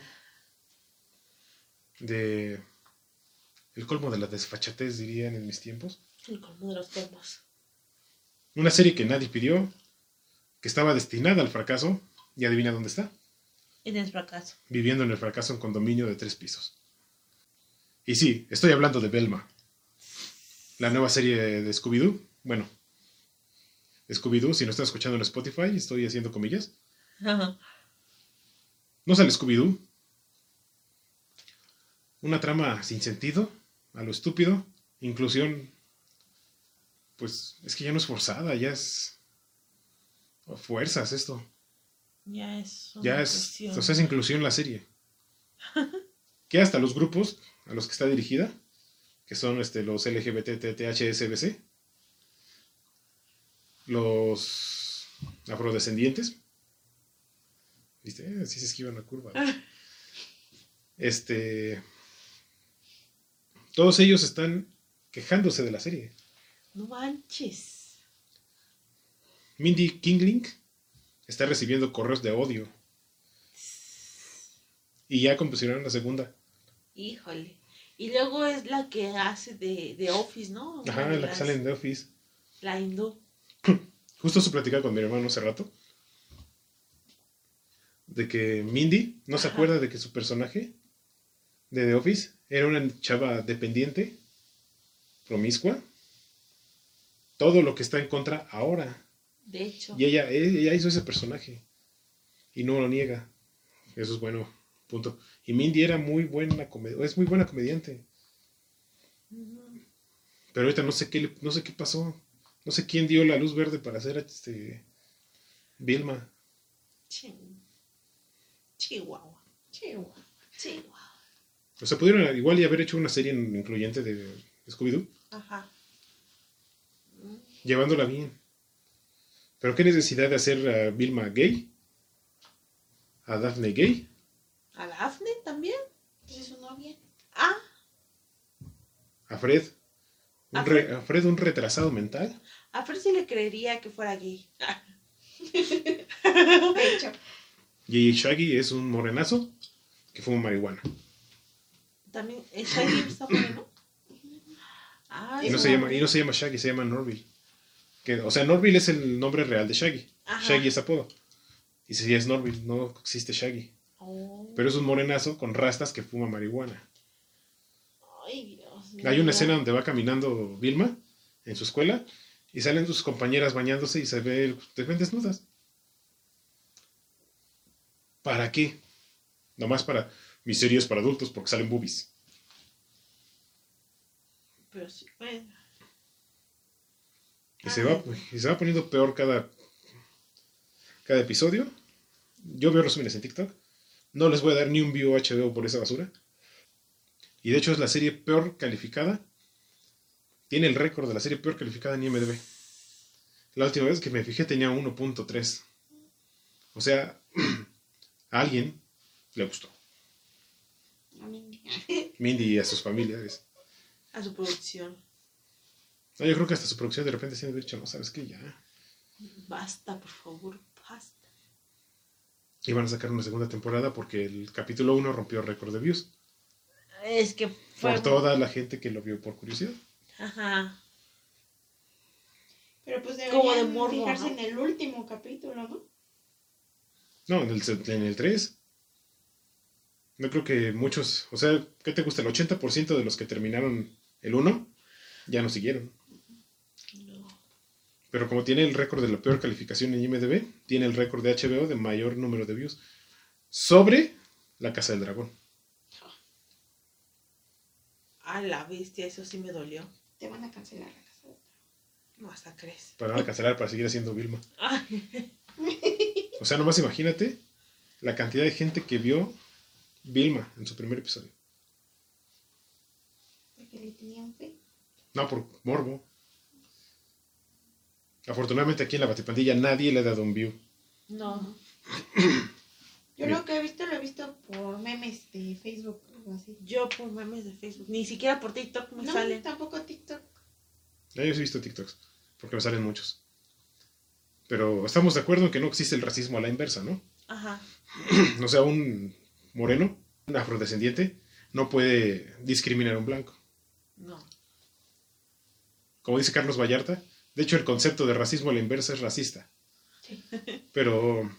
de. El colmo de la desfachatez, dirían en mis tiempos. El colmo de los colmos. Una serie que nadie pidió, que estaba destinada al fracaso, y adivina dónde está. En el fracaso. Viviendo en el fracaso en condominio de tres pisos. Y sí, estoy hablando de Belma. La nueva serie de Scooby-Doo. Bueno, Scooby-Doo, si no están escuchando en Spotify, estoy haciendo comillas. Ajá. No sale Scooby-Doo. Una trama sin sentido, a lo estúpido. Inclusión, pues es que ya no es forzada, ya es fuerzas esto. Ya es. Ya es, o sea, es inclusión la serie. que hasta los grupos a los que está dirigida, que son este, los LGBT, TTH, SBC, los afrodescendientes. ¿Viste? Así se esquiva una curva. Este. Todos ellos están quejándose de la serie. No manches. Mindy Kingling está recibiendo correos de odio. Y ya compusieron la segunda. Híjole. Y luego es la que hace de, de Office, ¿no? Ajá, de la que sale en The Office. La hindú. Justo se platicaba con mi hermano hace rato. De que Mindy no se acuerda de que su personaje de The Office era una chava dependiente, promiscua. Todo lo que está en contra ahora. De hecho. Y ella, ella hizo ese personaje. Y no lo niega. Eso es bueno. Punto. Y Mindy era muy buena comediante. Es muy buena comediante. Pero ahorita no sé qué, no sé qué pasó. No sé quién dio la luz verde para hacer este Vilma. Chihuahua. Chihuahua. Chihuahua. O sea, pudieron igual y haber hecho una serie incluyente de Scooby-Doo, Ajá. llevándola bien. Pero qué necesidad de hacer a Vilma gay, a Daphne gay, ¿A la Afne también? Pues es su novia. Ah, a Fred, un ¿A re- Fred? a Fred un retrasado mental. a Fer sí le creería que fuera gay. De hecho, Y Shaggy es un morenazo que fuma marihuana. También, ¿el Shaggy está moreno? Ah, Y no, es se llama, y no se llama Shaggy, se llama Norville. Que, o sea, Norville es el nombre real de Shaggy. Ajá. Shaggy es apodo. Y si es Norville, no existe Shaggy. Oh. Pero es un morenazo con rastas que fuma marihuana. Ay, Dios mío. Hay una escena donde va caminando Vilma en su escuela y salen sus compañeras bañándose y se ve, se ven desnudas. ¿Para qué? Nomás para mis series para adultos porque salen boobies. Pero sí, bueno. Y se, va, y se va poniendo peor cada, cada episodio. Yo veo resúmenes en TikTok. No les voy a dar ni un view a HBO por esa basura. Y de hecho es la serie peor calificada. Tiene el récord de la serie peor calificada en IMDb. La última vez que me fijé tenía 1.3. O sea, a alguien le gustó. A. Mindy y a sus familiares. A su producción. No, yo creo que hasta su producción de repente se han dicho, no, sabes qué, ya. Basta, por favor, basta. Iban a sacar una segunda temporada porque el capítulo 1 rompió récord de views. Es que fue. Por toda la gente que lo vio por curiosidad. Ajá. Pero pues de deberían morbo, fijarse ¿no? en el último capítulo, ¿no? No, en el, en el 3. No creo que muchos, o sea, ¿qué te gusta? El 80% de los que terminaron el 1 ya no siguieron. No. Pero como tiene el récord de la peor calificación en IMDb, tiene el récord de HBO de mayor número de views sobre La Casa del Dragón. A la bestia, eso sí me dolió. Te van a cancelar la casa. No, hasta crees. Para cancelar para seguir haciendo Vilma. O sea, nomás imagínate la cantidad de gente que vio Vilma en su primer episodio. Porque le tenían fe. No, por morbo. Afortunadamente aquí en la Batipandilla nadie le ha dado un view. no. Yo lo que he visto lo he visto por memes de Facebook o algo así. Yo por memes de Facebook. Ni siquiera por TikTok me No, salen. tampoco TikTok. Ya yo sí he visto TikToks, porque me salen muchos. Pero estamos de acuerdo en que no existe el racismo a la inversa, ¿no? Ajá. O sea, un moreno, afrodescendiente, no puede discriminar a un blanco. No. Como dice Carlos Vallarta, de hecho el concepto de racismo a la inversa es racista. Sí. Pero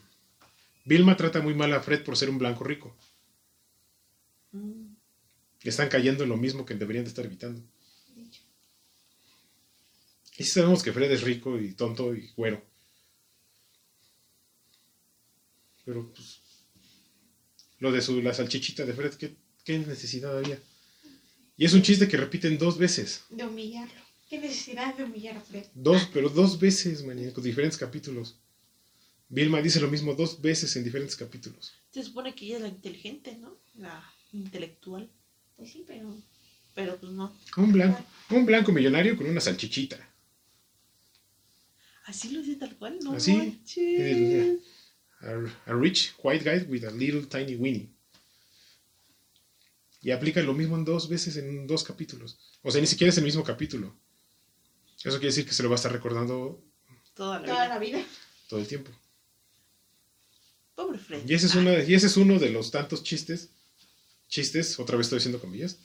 Vilma trata muy mal a Fred por ser un blanco rico. Mm, Están cayendo en lo mismo que deberían de estar evitando. Y sabemos que Fred es rico y tonto y güero. Pero pues lo de su, la salchichita de Fred, ¿qué, qué necesidad había? Y es un chiste que repiten dos veces. De humillarlo. ¿Qué necesidad de humillar a Fred? Dos, pero dos veces, mañana, con diferentes capítulos. Vilma dice lo mismo dos veces en diferentes capítulos. Se supone que ella es la inteligente, ¿no? La intelectual. Pues sí, pero. Pero pues no. Un blanco, un blanco millonario con una salchichita. Así lo dice tal cual, ¿no? Así, manches. A, a rich white guy with a little tiny Winnie. Y aplica lo mismo en dos veces en dos capítulos. O sea, ni siquiera es el mismo capítulo. Eso quiere decir que se lo va a estar recordando Toda la Toda vida. la vida. todo el tiempo. Pobre Fred. Y ese es, una, y ese es uno de los tantos chistes, chistes, otra vez estoy diciendo comillas,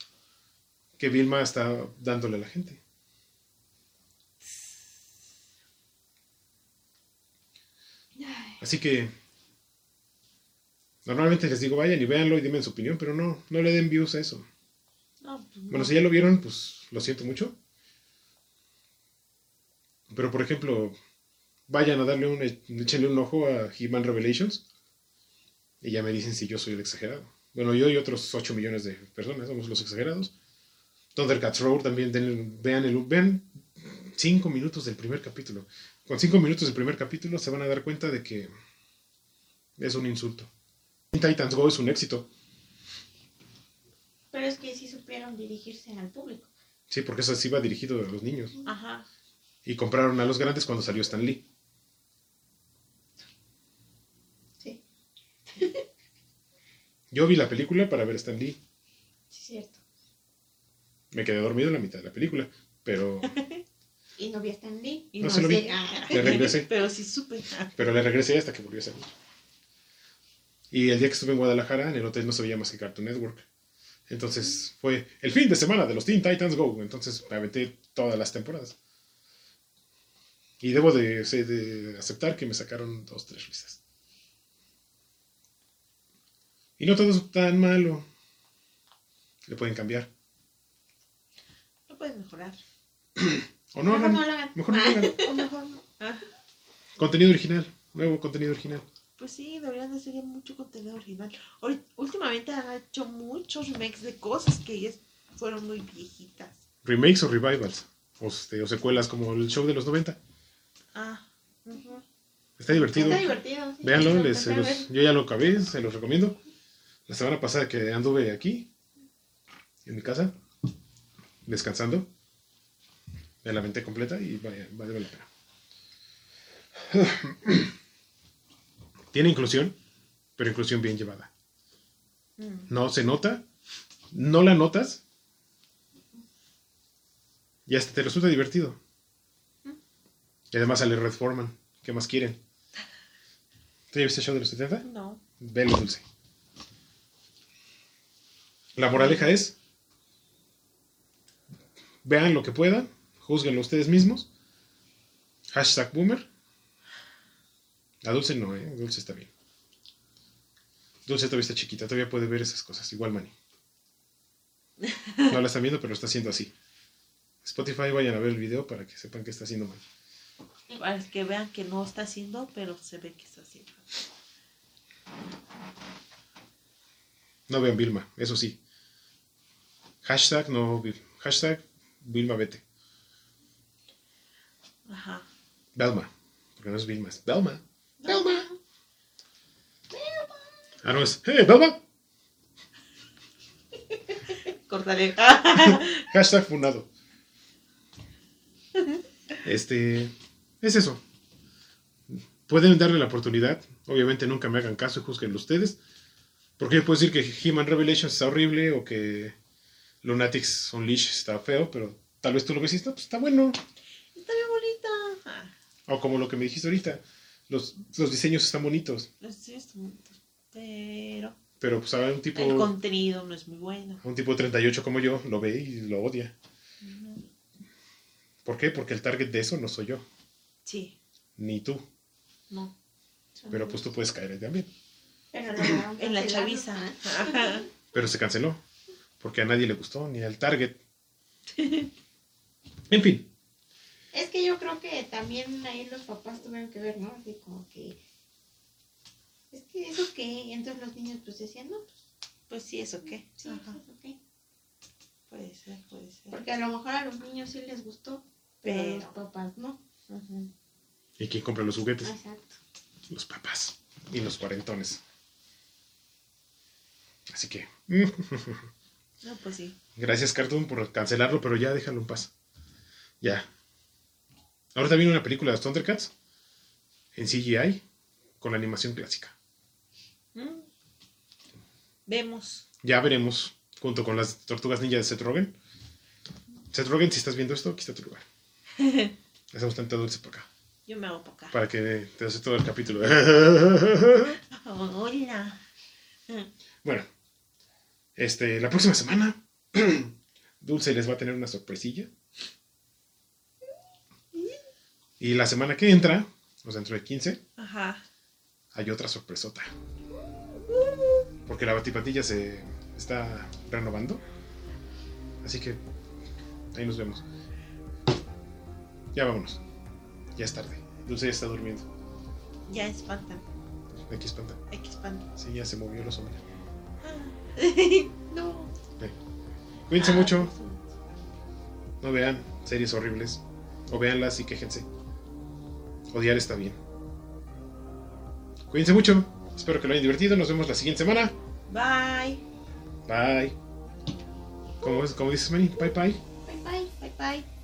que Vilma está dándole a la gente. Así que normalmente les digo vayan y véanlo y dime su opinión, pero no, no le den views a eso. No, pues no. Bueno, si ya lo vieron, pues lo siento mucho. Pero por ejemplo, vayan a darle un, échenle un ojo a He-Man Revelations y ya me dicen si yo soy el exagerado. Bueno, yo y otros 8 millones de personas somos los exagerados. Thundercats Roar también den- vean el vean 5 minutos del primer capítulo. Con 5 minutos del primer capítulo se van a dar cuenta de que es un insulto. Titans Go es un éxito. Pero es que sí supieron dirigirse al público. Sí, porque eso sí va dirigido a los niños. Ajá. Y compraron a los grandes cuando salió Stan Lee. Sí, Yo vi la película para ver Stan Lee. sí, cierto. Me quedé dormido en la mitad de la película. Pero, Y no vi a Stan Lee. Y No no, se lo vi. sé. Le regresé. Pero sí supe. Ah, pero le regresé hasta que volvió a salir. Y el día que estuve en Guadalajara, en el hotel no se veía más que Cartoon Network. Entonces fue el fin de semana de los Teen Titans Go. Entonces me aventé todas las temporadas. Y debo de, aceptar que me sacaron dos, tres risas. Y no todo es tan malo. Le pueden cambiar. Lo puedes mejorar. O no, Mejor hagan- no lo hagan. Mejor no lo hagan. O mejor no. Ah, Contenido original. Nuevo contenido original. Pues sí, deberían de hacer ya mucho contenido original. Hoy, últimamente han hecho muchos remakes de cosas que ya fueron muy viejitas. Remakes o revivals. O, este, o secuelas como el show de los 90. Ah. ujú. Está divertido. Está divertido. sí. Véanlo, Lo les- los- yo ya lo acabé, se los recomiendo. La semana pasada que anduve aquí, en mi casa, descansando, me la completa y vaya, vale la pena. Tiene inclusión, pero inclusión bien llevada. Mm. No se nota, no la notas y hasta te resulta divertido. Y además sale Red Foreman. ¿Qué más quieren? ¿Tú ya viste el show de los 70? No. Velo dulce. La moraleja es, vean lo que puedan, juzguenlo ustedes mismos. Hashtag boomer. A Dulce no, ¿eh? Dulce está bien. Dulce todavía está chiquita, todavía puede ver esas cosas. Igual Manny. No la están viendo, pero lo está haciendo así. Spotify, vayan a ver el video para que sepan que está haciendo mal. Para que vean que no está haciendo, pero se ve que está haciendo. No vean Vilma, eso sí. Hashtag no, Vil- hashtag Vilma vete. Ajá. Belma, porque no es Vilma, es Belma. Belma. Ah, no es, ¡Hey, Belma! Córtale. Hashtag funado. Este, es eso. Pueden darle la oportunidad. Obviamente nunca me hagan caso y juzguenlo ustedes. Porque yo puedo decir que Human Revelations está horrible o que Lunatics Unleashed está feo, pero tal vez tú lo ves y está, pues, está bueno. está bien bonita. O como lo que me dijiste ahorita. Los, los diseños están bonitos. sí, está bonito. Pero Pero pues a un tipo, el contenido no es muy bueno. un tipo de 38 como yo lo ve y lo odia. ¿Por qué? Porque el target de eso no soy yo. Sí, Ni tú. no. Pero pues tú puedes caer ahí también. Pero En la chaviza. Pero se canceló. Porque a nadie le gustó, ni al target. En fin. Es que yo creo que también ahí los papás tuvieron que ver, ¿no? Así como que. Es que eso que. Y entonces los niños pues decían, no, pues Pues sí, ¿eso qué? sí, Ajá. eso ok. Puede ser, puede ser. Porque a lo mejor a los niños sí les gustó, pero a los papás no. ¿Y quién compra los juguetes? Exacto. Los papás. Y los cuarentones. Así que. No, pues sí. Gracias, Cartoon, por cancelarlo, pero ya déjalo en paz. Ya. Ahorita viene una película de los Thundercats en CGI con la animación clásica. Vemos. Ya veremos, junto con las tortugas ninja de Seth Rogen. Seth Rogen, si estás viendo esto, aquí está tu lugar. Hacemos tanta dulce por acá. Yo me hago para acá. Para que te hace todo el capítulo. Hola. bueno, este, la próxima semana, Dulce les va a tener una sorpresilla. Y la semana que entra, o sea, dentro de 15, Ajá. hay otra sorpresota. Porque la batipatilla se está renovando. Así que ahí nos vemos. Ya vámonos. Ya es tarde. Dulce ya está durmiendo. Ya espantan. Aquí espanta. Hay que espantar. Sí, ya se movió la sombra. no. Cuídense Ah, mucho. No vean series horribles. O véanlas y quéjense. Odiar está bien. Cuídense mucho. Espero que lo hayan divertido. Nos vemos la siguiente semana. Bye. Bye. Como, como dices, Manny, bye bye. Bye bye, bye bye.